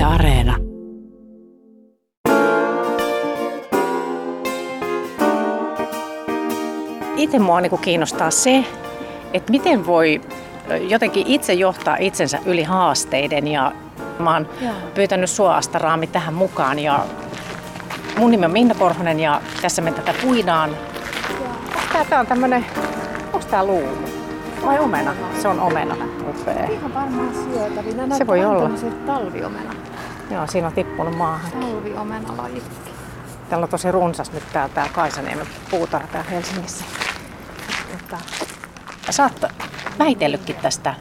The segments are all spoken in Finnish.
Yle Areena. Itse mua niin kiinnostaa se, että miten voi jotenkin itse johtaa itsensä yli haasteiden ja mä oon Joo. pyytänyt sua Astaraami tähän mukaan ja mun nimi on Minna Korhonen ja tässä me tätä puidaan. Tää, tää on tämmönen, onks tää luumu? Vai omena? Se on omena. Upea. Ihan varmaan syötävinä. Se voi olla. talviomena. Joo, siinä on tippunut maahan. Talviomena laji. Täällä on tosi runsas nyt tää, tää Kaisaniemen puutarha täällä Helsingissä. Mutta sä oot väitellytkin tästä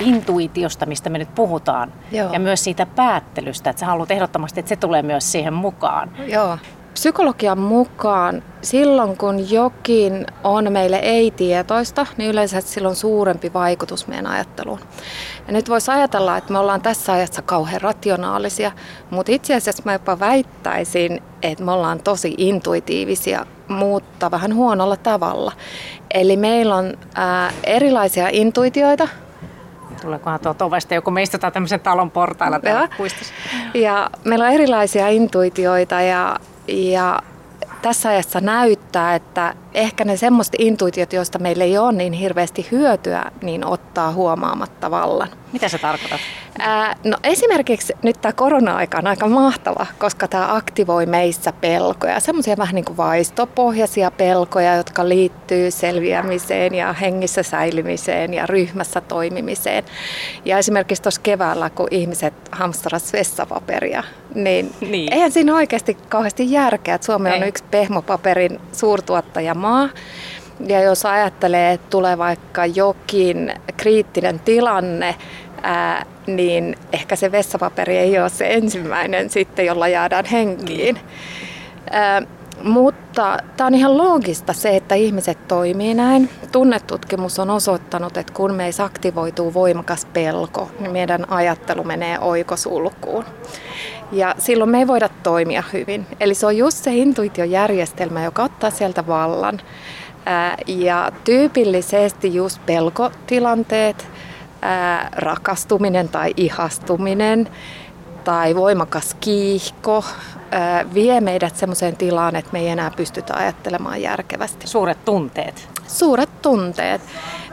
intuitiosta, mistä me nyt puhutaan. Joo. Ja myös siitä päättelystä, että sä haluat ehdottomasti, että se tulee myös siihen mukaan. Joo. Psykologian mukaan silloin, kun jokin on meille ei-tietoista, niin yleensä sillä on suurempi vaikutus meidän ajatteluun. Ja nyt voisi ajatella, että me ollaan tässä ajassa kauhean rationaalisia, mutta itse asiassa mä jopa väittäisin, että me ollaan tosi intuitiivisia, mutta vähän huonolla tavalla. Eli meillä on ää, erilaisia intuitioita, Tuleekohan tuolta ovesta joku, me istutaan tämmöisen talon portailla täällä puistossa. Ja meillä on erilaisia intuitioita ja ja tässä ajassa näyttää, että ehkä ne semmoista intuitiot, joista meillä ei ole niin hirveästi hyötyä, niin ottaa huomaamatta vallan. Mitä se tarkoittaa? Ää, no esimerkiksi nyt tämä korona-aika on aika mahtava, koska tämä aktivoi meissä pelkoja. Semmoisia vähän niin kuin vaistopohjaisia pelkoja, jotka liittyy selviämiseen ja hengissä säilymiseen ja ryhmässä toimimiseen. Ja esimerkiksi tuossa keväällä, kun ihmiset hamstras vessapaperia, niin, niin. eihän siinä oikeasti kauheasti järkeä, että Suomi Ei. on yksi pehmopaperin suurtuottajamaa. Ja jos ajattelee, että tulee vaikka jokin kriittinen tilanne, ää, niin ehkä se vessapaperi ei ole se ensimmäinen sitten, jolla jäädään henkiin. Ää, mutta tämä on ihan loogista se, että ihmiset toimii näin. Tunnetutkimus on osoittanut, että kun meissä aktivoituu voimakas pelko, niin meidän ajattelu menee oikosulkuun. Ja silloin me ei voida toimia hyvin. Eli se on just se intuitiojärjestelmä, joka ottaa sieltä vallan. Ja tyypillisesti just pelkotilanteet, rakastuminen tai ihastuminen tai voimakas kiihko vie meidät sellaiseen tilaan, että me ei enää pystytä ajattelemaan järkevästi. Suuret tunteet. Suuret tunteet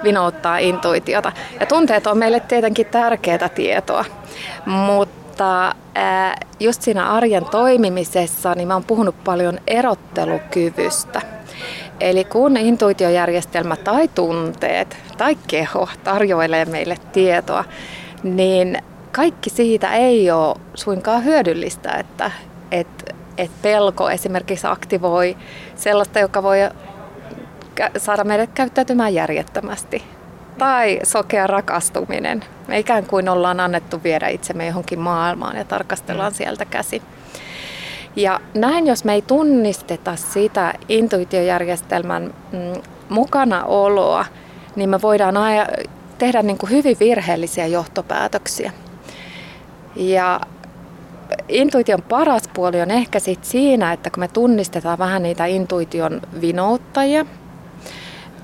vinouttaa intuitiota. Ja tunteet on meille tietenkin tärkeää tietoa, mutta just siinä arjen toimimisessa niin mä oon puhunut paljon erottelukyvystä. Eli kun intuitiojärjestelmä tai tunteet tai keho tarjoilee meille tietoa, niin kaikki siitä ei ole suinkaan hyödyllistä, että, että, että pelko esimerkiksi aktivoi sellaista, joka voi saada meidät käyttäytymään järjettömästi. Tai sokea rakastuminen. Me ikään kuin ollaan annettu viedä itsemme johonkin maailmaan ja tarkastellaan mm. sieltä käsi. Ja näin, jos me ei tunnisteta sitä intuitiojärjestelmän mm, mukana oloa, niin me voidaan tehdä niin kuin hyvin virheellisiä johtopäätöksiä. Ja intuition paras puoli on ehkä sit siinä, että kun me tunnistetaan vähän niitä intuition vinouttajia,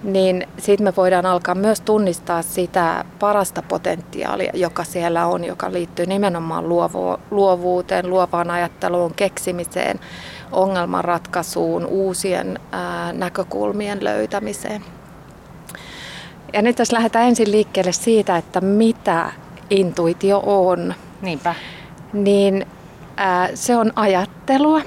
niin sitten me voidaan alkaa myös tunnistaa sitä parasta potentiaalia, joka siellä on, joka liittyy nimenomaan luovu- luovuuteen, luovaan ajatteluun, keksimiseen, ongelmanratkaisuun, uusien näkökulmien löytämiseen. Ja nyt jos lähdetään ensin liikkeelle siitä, että mitä intuitio on, Niinpä. niin ää, se on ajattelua,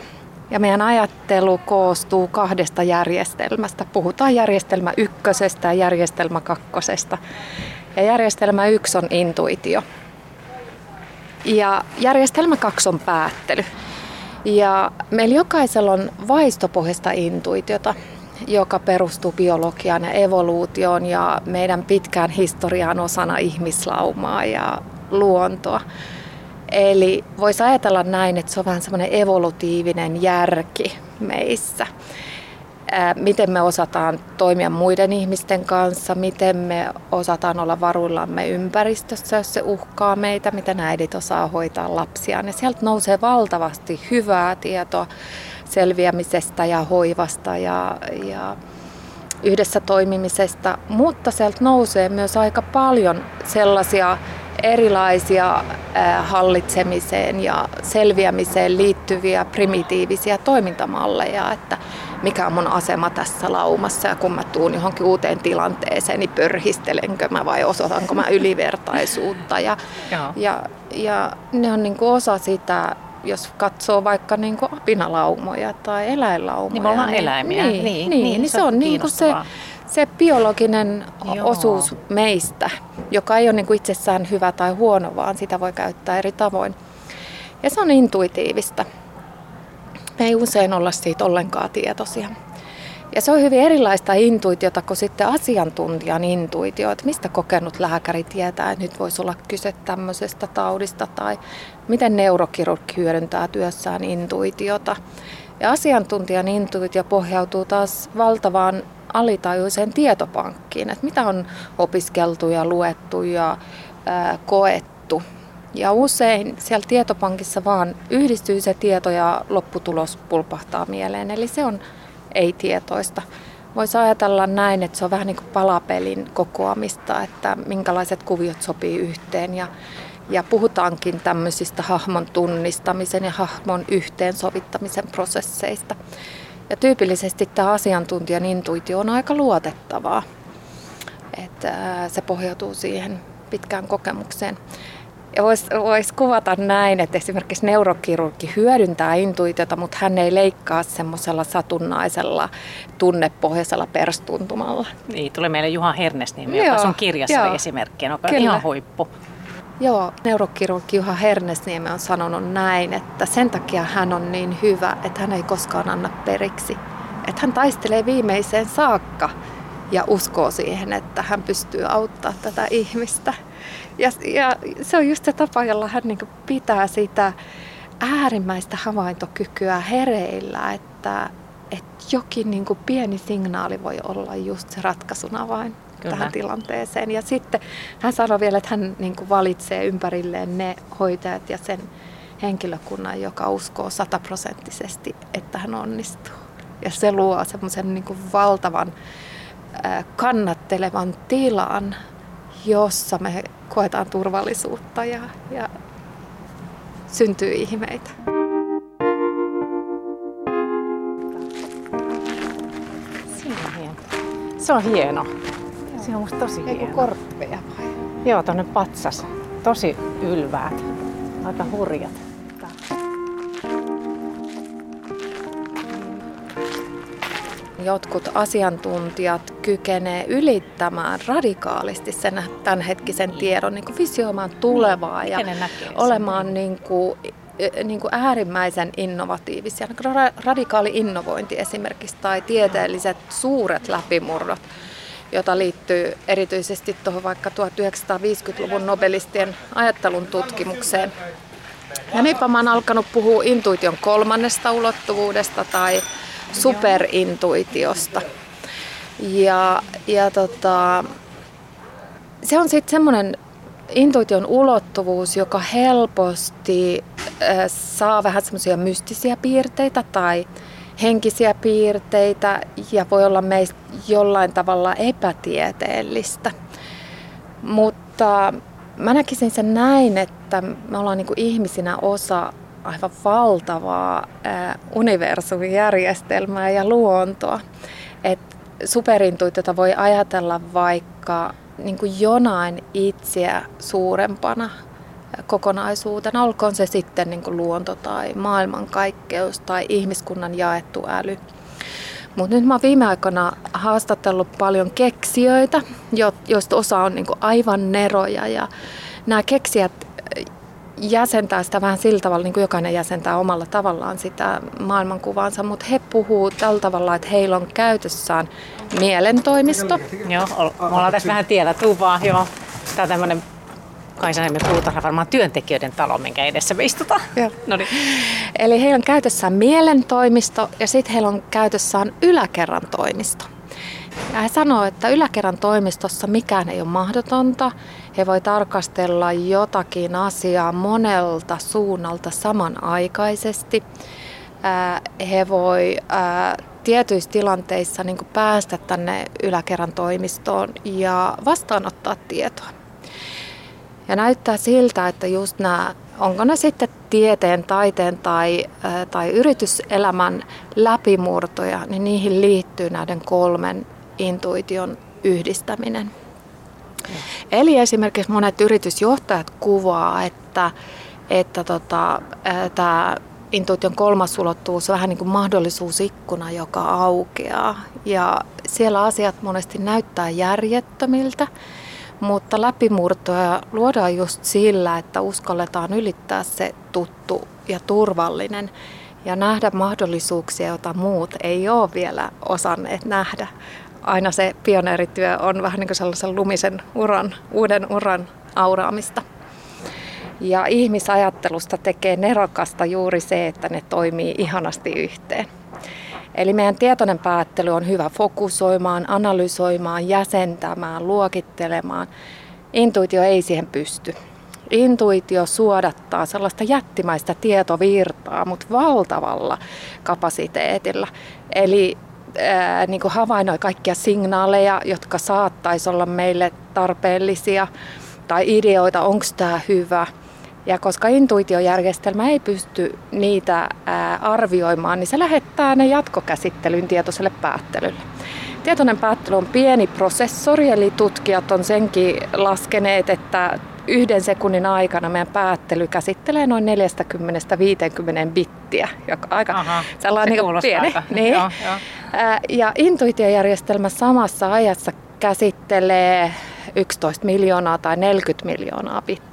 ja meidän ajattelu koostuu kahdesta järjestelmästä. Puhutaan järjestelmä ykkösestä ja järjestelmä kakkosesta. Ja järjestelmä yksi on intuitio. Ja järjestelmä kaksi on päättely. Ja meillä jokaisella on vaistopohjaista intuitiota, joka perustuu biologiaan ja evoluutioon ja meidän pitkään historiaan osana ihmislaumaa ja luontoa. Eli voisi ajatella näin, että se on vähän semmoinen evolutiivinen järki meissä. miten me osataan toimia muiden ihmisten kanssa, miten me osataan olla varuillamme ympäristössä, jos se uhkaa meitä, miten äidit osaa hoitaa lapsiaan. Ja sieltä nousee valtavasti hyvää tietoa selviämisestä ja hoivasta ja, ja yhdessä toimimisesta, mutta sieltä nousee myös aika paljon sellaisia erilaisia hallitsemiseen ja selviämiseen liittyviä primitiivisiä toimintamalleja, että mikä on mun asema tässä laumassa ja kun mä tuun johonkin uuteen tilanteeseen, niin pörhistelenkö mä vai osoitanko mä ylivertaisuutta. Ja, ja, ja ne on niin kuin osa sitä jos katsoo vaikka niin kuin apinalaumoja tai eläinlaumoja. Niin me ollaan niin, eläimiä. Niin, niin, niin, niin, niin se on niin kuin se, se biologinen Joo. osuus meistä, joka ei ole niin kuin itsessään hyvä tai huono, vaan sitä voi käyttää eri tavoin. Ja se on intuitiivista. Me ei usein olla siitä ollenkaan tietoisia. Ja se on hyvin erilaista intuitiota kuin sitten asiantuntijan intuitio, että mistä kokenut lääkäri tietää, että nyt voisi olla kyse tämmöisestä taudista tai miten neurokirurgi hyödyntää työssään intuitiota. Ja asiantuntijan intuitio pohjautuu taas valtavaan alitajuiseen tietopankkiin, että mitä on opiskeltu ja luettu ja ää, koettu. Ja usein siellä tietopankissa vaan yhdistyy se tieto ja lopputulos pulpahtaa mieleen, eli se on ei-tietoista. Voisi ajatella näin, että se on vähän niin kuin palapelin kokoamista, että minkälaiset kuviot sopii yhteen ja, ja puhutaankin tämmöisistä hahmon tunnistamisen ja hahmon yhteensovittamisen prosesseista. Ja tyypillisesti tämä asiantuntijan intuitio on aika luotettavaa. Että se pohjautuu siihen pitkään kokemukseen. Ja voisi vois kuvata näin, että esimerkiksi neurokirurgi hyödyntää intuitiota, mutta hän ei leikkaa semmoisella satunnaisella tunnepohjaisella perstuntumalla. Niin, tulee meille Juha Hernesniemi, joka on kirjassa joo, esimerkki, joka on ihan huippu. Joo, neurokirurgi Juha Hernesniemi on sanonut näin, että sen takia hän on niin hyvä, että hän ei koskaan anna periksi. Että hän taistelee viimeiseen saakka ja uskoo siihen, että hän pystyy auttamaan tätä ihmistä. Ja, ja se on just se tapa, jolla hän niin pitää sitä äärimmäistä havaintokykyä hereillä, että, että jokin niin pieni signaali voi olla just se ratkaisuna vain Kyllä. tähän tilanteeseen. Ja sitten hän sanoi vielä, että hän niin valitsee ympärilleen ne hoitajat ja sen henkilökunnan, joka uskoo sataprosenttisesti, että hän onnistuu. Ja se luo semmoisen niin valtavan kannattelevan tilan, jossa me koetaan turvallisuutta ja, ja syntyy ihmeitä. Se on hieno. Se on musta tosi Eiku hieno. korppeja vai? Joo, tonne patsas. Tosi ylväät. Aika hurjat. jotkut asiantuntijat kykenee ylittämään radikaalisti sen tämänhetkisen tiedon, niin kuin visioimaan tulevaa ja olemaan niin kuin, e, niin kuin äärimmäisen innovatiivisia. Niin radikaali innovointi esimerkiksi tai tieteelliset suuret läpimurrot, jota liittyy erityisesti tuohon vaikka 1950-luvun nobelistien ajattelun tutkimukseen. Ja niinpä mä oon alkanut puhua intuition kolmannesta ulottuvuudesta tai superintuitiosta. Ja, ja tota, se on sitten semmoinen intuition ulottuvuus, joka helposti äh, saa vähän semmoisia mystisiä piirteitä tai henkisiä piirteitä ja voi olla meistä jollain tavalla epätieteellistä. Mutta mä näkisin sen näin, että me ollaan niin ihmisinä osa aivan valtavaa universumijärjestelmää ja luontoa. Et superintuitiota voi ajatella vaikka niin jonain itseä suurempana kokonaisuutena, olkoon se sitten niin kuin luonto tai maailmankaikkeus tai ihmiskunnan jaettu äly. Mutta nyt mä oon viime aikoina haastatellut paljon keksijöitä, joista osa on niin kuin aivan neroja ja nämä keksijät jäsentää sitä vähän sillä tavalla, niin kuin jokainen jäsentää omalla tavallaan sitä maailmankuvaansa, mutta he puhuu tällä tavalla, että heillä on käytössään mielentoimisto. Joo, me ollaan tässä vähän tiellä, tuu vaan, joo. Tämä on tämmöinen Kaisaniemen puutarha varmaan työntekijöiden talo, minkä edessä me istutaan. No niin. Eli heillä on käytössään mielentoimisto ja sitten heillä on käytössään yläkerran toimisto. Ja he sanoo, että yläkerran toimistossa mikään ei ole mahdotonta. He voi tarkastella jotakin asiaa monelta suunnalta samanaikaisesti. He voi tietyissä tilanteissa niin päästä tänne yläkerran toimistoon ja vastaanottaa tietoa. Ja näyttää siltä, että just nämä, onko ne sitten tieteen, taiteen tai, tai yrityselämän läpimurtoja, niin niihin liittyy näiden kolmen intuition yhdistäminen. Eli esimerkiksi monet yritysjohtajat kuvaa, että, että tota, tämä intuition kolmas ulottuvuus on vähän niin kuin mahdollisuusikkuna, joka aukeaa. Ja siellä asiat monesti näyttää järjettömiltä, mutta läpimurtoja luodaan just sillä, että uskalletaan ylittää se tuttu ja turvallinen ja nähdä mahdollisuuksia, joita muut ei ole vielä osanneet nähdä. Aina se pioneerityö on vähän niin kuin sellaisen lumisen uran, uuden uran auraamista. Ja ihmisajattelusta tekee nerokasta juuri se, että ne toimii ihanasti yhteen. Eli meidän tietoinen päättely on hyvä fokusoimaan, analysoimaan, jäsentämään, luokittelemaan. Intuitio ei siihen pysty. Intuitio suodattaa sellaista jättimäistä tietovirtaa, mutta valtavalla kapasiteetilla. Eli ää, niin kuin havainnoi kaikkia signaaleja, jotka saattaisi olla meille tarpeellisia, tai ideoita, onko tämä hyvä – ja koska intuitiojärjestelmä ei pysty niitä arvioimaan, niin se lähettää ne jatkokäsittelyyn tietoiselle päättelylle. Tietoinen päättely on pieni prosessori, eli tutkijat on senkin laskeneet, että yhden sekunnin aikana meidän päättely käsittelee noin 40-50 bittiä, joka aika Aha, sellainen se niin pieni. Aika. Niin. Joo, joo. Ja intuitiojärjestelmä samassa ajassa käsittelee 11 miljoonaa tai 40 miljoonaa bittiä.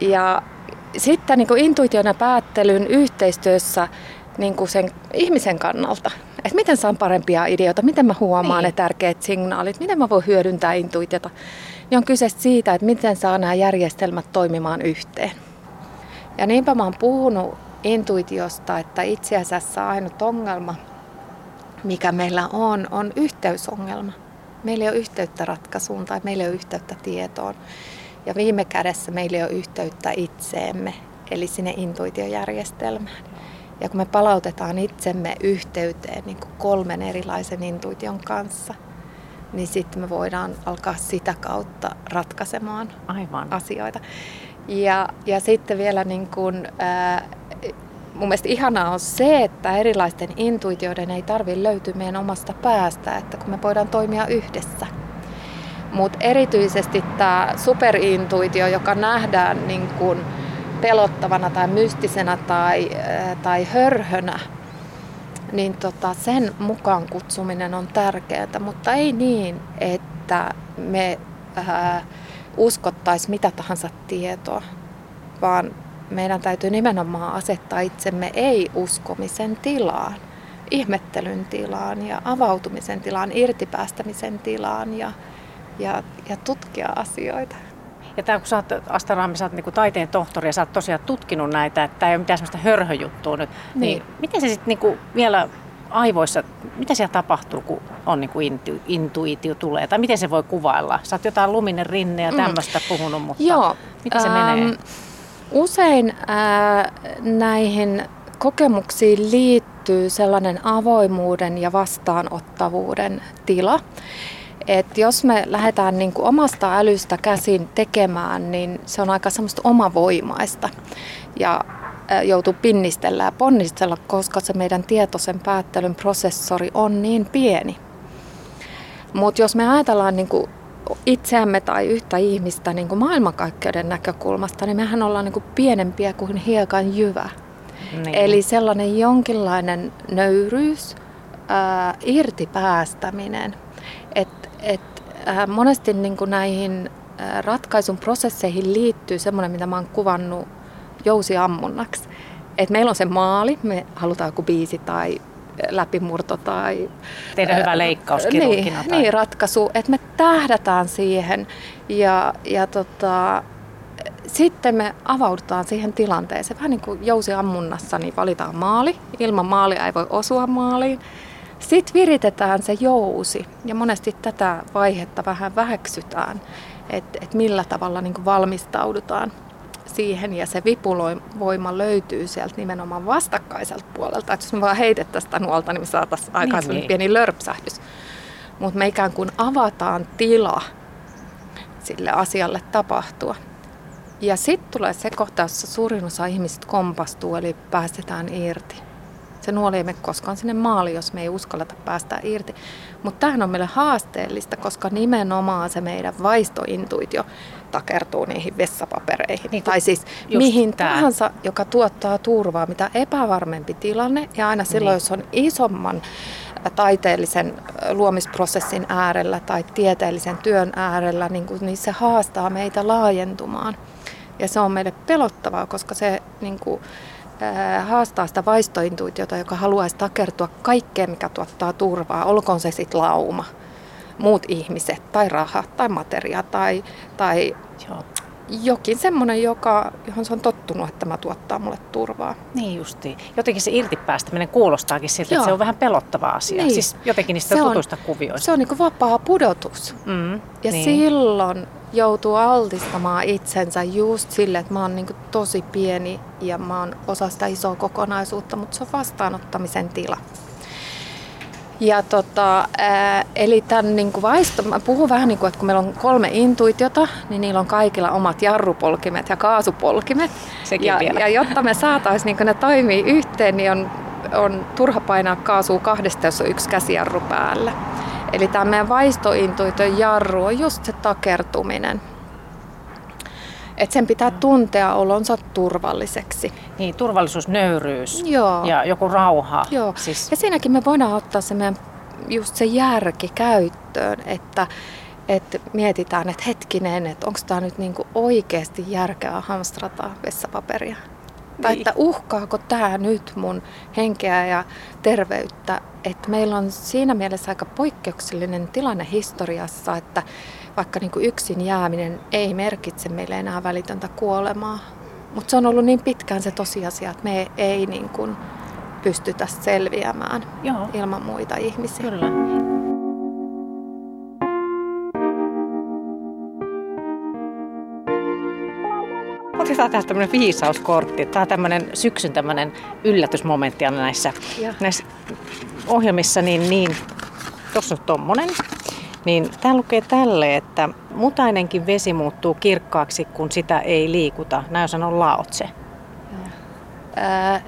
Ja sitten niin kuin intuition ja päättelyn yhteistyössä niin kuin sen ihmisen kannalta, että miten saan parempia ideoita, miten mä huomaan niin. ne tärkeät signaalit, miten mä voin hyödyntää intuitiota, niin on kyse siitä, että miten saa nämä järjestelmät toimimaan yhteen. Ja niinpä mä oon puhunut intuitiosta, että itse asiassa ainut ongelma, mikä meillä on, on yhteysongelma. Meillä ei ole yhteyttä ratkaisuun tai meillä ei ole yhteyttä tietoon. Ja viime kädessä meillä ei ole yhteyttä itseemme, eli sinne intuitiojärjestelmään. Ja kun me palautetaan itsemme yhteyteen niin kuin kolmen erilaisen intuition kanssa, niin sitten me voidaan alkaa sitä kautta ratkaisemaan Aivan. asioita. Ja, ja sitten vielä niin kuin, ää, mun mielestä ihanaa on se, että erilaisten intuitioiden ei tarvitse löytyä meidän omasta päästä, että kun me voidaan toimia yhdessä. Mutta erityisesti tämä superintuitio, joka nähdään niin kuin pelottavana tai mystisenä tai, äh, tai hörhönä, niin tota, sen mukaan kutsuminen on tärkeää, mutta ei niin, että me äh, uskottaisiin mitä tahansa tietoa, vaan meidän täytyy nimenomaan asettaa itsemme ei-uskomisen tilaan, ihmettelyn tilaan ja avautumisen tilaan, irtipäästämisen tilaan ja, ja, ja tutkia asioita. Ja tämä, kun sä oot, Asta Raami, sä oot niin taiteen tohtori ja sä oot tosiaan tutkinut näitä, että tämä ei ole mitään sellaista hörhöjuttua nyt, niin, niin miten se sitten niin vielä aivoissa, mitä siellä tapahtuu, kun on niin kuin intu, intuitio tulee? Tai miten se voi kuvailla? Sä oot jotain luminen rinne ja tämmöistä mm. puhunut, mutta Joo, miten se ähm, menee? Usein ää, näihin kokemuksiin liittyy sellainen avoimuuden ja vastaanottavuuden tila. Et jos me lähdetään niin kuin omasta älystä käsin tekemään, niin se on aika semmoista omavoimaista ja joutuu pinnistellä ja ponnistella, koska se meidän tietoisen päättelyn prosessori on niin pieni. Mutta jos me ajatellaan niin kuin itseämme tai yhtä ihmistä niin kuin maailmankaikkeuden näkökulmasta, niin mehän ollaan niin kuin pienempiä kuin hiekan jyvä. Niin. Eli sellainen jonkinlainen nöyryys, ää, irtipäästäminen. Et, et, ää, monesti niin kuin näihin ää, ratkaisun prosesseihin liittyy semmoinen, mitä mä oon kuvannut jousiammunnaksi. Et meillä on se maali, me halutaan joku biisi tai läpimurto tai... Tehdä hyvä leikkaus niin, tai... niin, ratkaisu, että me tähdätään siihen ja, ja tota, sitten me avaudutaan siihen tilanteeseen. Vähän niin kuin jousiammunnassa, niin valitaan maali. Ilman maalia ei voi osua maaliin. Sitten viritetään se jousi ja monesti tätä vaihetta vähän väheksytään, että et millä tavalla niin valmistaudutaan siihen ja se vipuvoima löytyy sieltä nimenomaan vastakkaiselta puolelta. Että jos me vaan heitettäisiin sitä nuolta, niin me saataisiin aikaan niin, niin. pieni lörpsähdys. Mutta me ikään kuin avataan tila sille asialle tapahtua. Ja sitten tulee se kohta, jossa suurin osa ihmisistä kompastuu, eli päästetään irti. Se nuoli ei mene koskaan sinne maaliin, jos me ei uskalleta päästä irti. Mutta tämähän on meille haasteellista, koska nimenomaan se meidän vaistointuitio takertuu niihin vessapapereihin. Niin, tai siis mihin tämä. tahansa, joka tuottaa turvaa, mitä epävarmempi tilanne. Ja aina silloin, niin. jos on isomman taiteellisen luomisprosessin äärellä tai tieteellisen työn äärellä, niin, kuin, niin se haastaa meitä laajentumaan. Ja se on meille pelottavaa, koska se niin kuin, haastaa sitä vaistointuitiota, joka haluaisi takertua kaikkeen, mikä tuottaa turvaa, olkoon se sitten lauma, muut ihmiset tai raha tai materia tai, tai. Jokin semmoinen, joka, johon se on tottunut, että tämä tuottaa mulle turvaa. Niin justiin. Jotenkin se irtipäästäminen kuulostaakin siltä, Joo. että se on vähän pelottava asia. Niin. Siis jotenkin niistä se tutuista on, kuvioista. Se on niin vapaa pudotus. Mm, ja niin. silloin joutuu altistamaan itsensä just sille, että mä oon niin tosi pieni ja mä oon osa sitä isoa kokonaisuutta, mutta se on vastaanottamisen tila. Ja tota, ää, eli tämän niin kuin vaisto, mä puhun vähän niin kuin, että kun meillä on kolme intuitiota, niin niillä on kaikilla omat jarrupolkimet ja kaasupolkimet. Sekin ja, vielä. ja jotta me saataisiin niin ne toimii yhteen, niin on, on turha painaa kaasua kahdesta, jos on yksi käsijarru päällä. Eli tämä meidän vaistointuiton jarru on just se takertuminen. Että sen pitää tuntea olonsa turvalliseksi. Niin, turvallisuus, nöyryys Joo. ja joku rauha. Joo. Siis... Ja siinäkin me voidaan ottaa se meidän, just se järki käyttöön, että, että mietitään, että hetkinen, että onko tämä nyt niinku oikeasti järkeä hamstrata vessapaperia. Tai niin. että uhkaako tämä nyt mun henkeä ja terveyttä. Että meillä on siinä mielessä aika poikkeuksellinen tilanne historiassa, että vaikka niin kuin yksin jääminen ei merkitse meille enää välitöntä kuolemaa. Mutta se on ollut niin pitkään se tosiasia, että me ei niin kuin pystytä selviämään Joo. ilman muita ihmisiä. Kyllä. Otetaan tästä tämmöinen viisauskortti. Tämä on tämmöinen syksyn tämmöinen yllätysmomentti aina näissä, näissä ohjelmissa, niin, niin tuossa on tommonen. Niin tämä lukee tälle, että mutainenkin vesi muuttuu kirkkaaksi, kun sitä ei liikuta. Näin sanoo Laotse.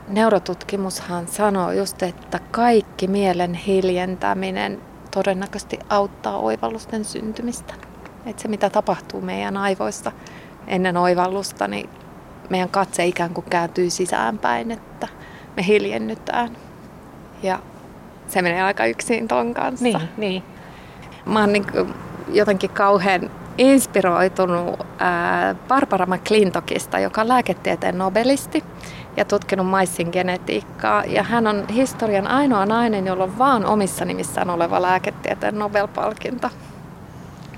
Neurotutkimushan sanoo just, että kaikki mielen hiljentäminen todennäköisesti auttaa oivallusten syntymistä. Että se mitä tapahtuu meidän aivoissa ennen oivallusta, niin meidän katse ikään kuin kääntyy sisäänpäin, että me hiljennytään. Ja se menee aika yksin ton kanssa. Niin, niin mä oon niin jotenkin kauhean inspiroitunut Barbara McClintokista, joka on lääketieteen nobelisti ja tutkinut maissin genetiikkaa. Ja hän on historian ainoa nainen, jolla on vaan omissa nimissään oleva lääketieteen Nobel-palkinto.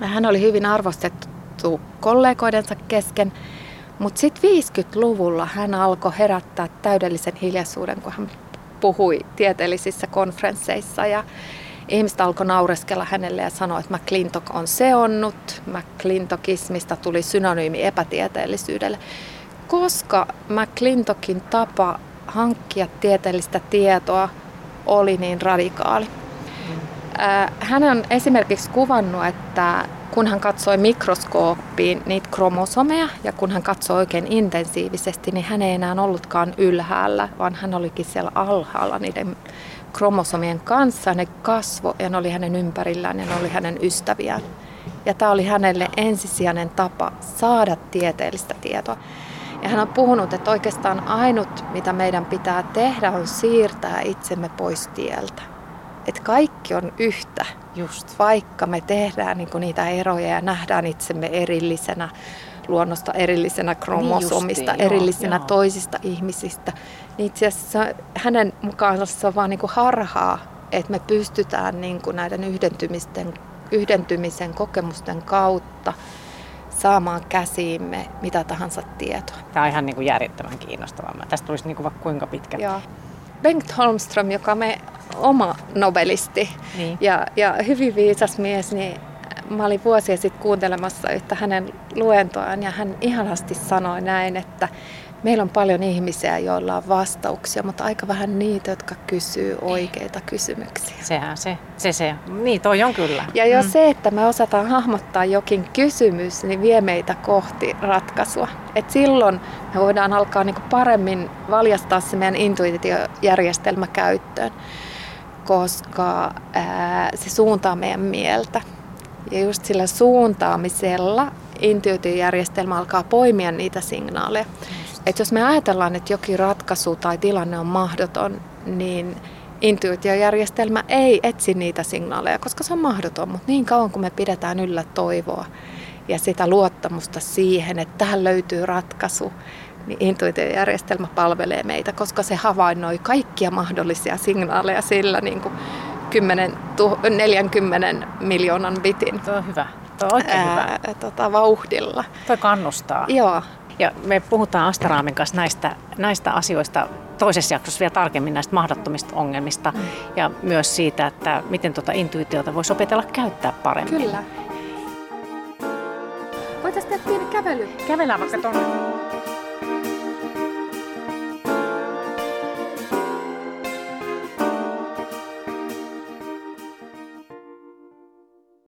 Ja hän oli hyvin arvostettu kollegoidensa kesken, mutta sitten 50-luvulla hän alkoi herättää täydellisen hiljaisuuden, kun hän puhui tieteellisissä konferensseissa. Ja ihmiset alkoi naureskella hänelle ja sanoa, että McClintock on seonnut. McClintockismista tuli synonyymi epätieteellisyydelle, koska McClintockin tapa hankkia tieteellistä tietoa oli niin radikaali. Mm. Hän on esimerkiksi kuvannut, että kun hän katsoi mikroskooppiin niitä kromosomeja ja kun hän katsoi oikein intensiivisesti, niin hän ei enää ollutkaan ylhäällä, vaan hän olikin siellä alhaalla niiden kromosomien kanssa. Ne kasvo ja ne oli hänen ympärillään ja ne oli hänen ystäviään. Ja tämä oli hänelle ensisijainen tapa saada tieteellistä tietoa. Ja hän on puhunut, että oikeastaan ainut, mitä meidän pitää tehdä, on siirtää itsemme pois tieltä. Että kaikki on yhtä, just vaikka me tehdään niin niitä eroja ja nähdään itsemme erillisenä luonnosta, erillisenä kromosomista, niin erillisenä joo. toisista ihmisistä. Niin itse asiassa hänen mukaansa se on vaan niin kuin harhaa, että me pystytään niin kuin näiden yhdentymisten, yhdentymisen kokemusten kautta saamaan käsiimme mitä tahansa tietoa. Tämä on ihan niin kuin järjettömän kiinnostavaa. Tästä tulisi niin kuin vaikka kuinka pitkä. Joo. Bengt Holmström, joka me oma nobelisti niin. ja, ja hyvin viisas mies, niin mä olin vuosia sitten kuuntelemassa yhtä hänen luentoaan ja hän ihanasti sanoi näin, että Meillä on paljon ihmisiä, joilla on vastauksia, mutta aika vähän niitä, jotka kysyy oikeita kysymyksiä. Sehän se, se, se. Niin, toi on kyllä. Ja jo mm. se, että me osataan hahmottaa jokin kysymys, niin vie meitä kohti ratkaisua. Et silloin me voidaan alkaa niinku paremmin valjastaa se meidän intuitiojärjestelmä käyttöön, koska ää, se suuntaa meidän mieltä. Ja just sillä suuntaamisella intuitiojärjestelmä alkaa poimia niitä signaaleja. Et jos me ajatellaan, että jokin ratkaisu tai tilanne on mahdoton, niin intuitiojärjestelmä ei etsi niitä signaaleja, koska se on mahdoton. Mutta niin kauan kuin me pidetään yllä toivoa ja sitä luottamusta siihen, että tähän löytyy ratkaisu, niin intuitiojärjestelmä palvelee meitä, koska se havainnoi kaikkia mahdollisia signaaleja sillä niin kuin 10, 40 miljoonan bitin. Tuo on hyvä. Tuo on oikein ää, hyvä. Tota, vauhdilla. Tuo kannustaa. Joo. Ja me puhutaan Astaraamin kanssa näistä, näistä asioista toisessa jaksossa vielä tarkemmin näistä mahdottomista ongelmista mm. ja myös siitä, että miten tuota intuitiota voisi opetella käyttää paremmin. Kyllä. Voitaisiin tehdä pieni kävely. Kävellään vaikka tuonne.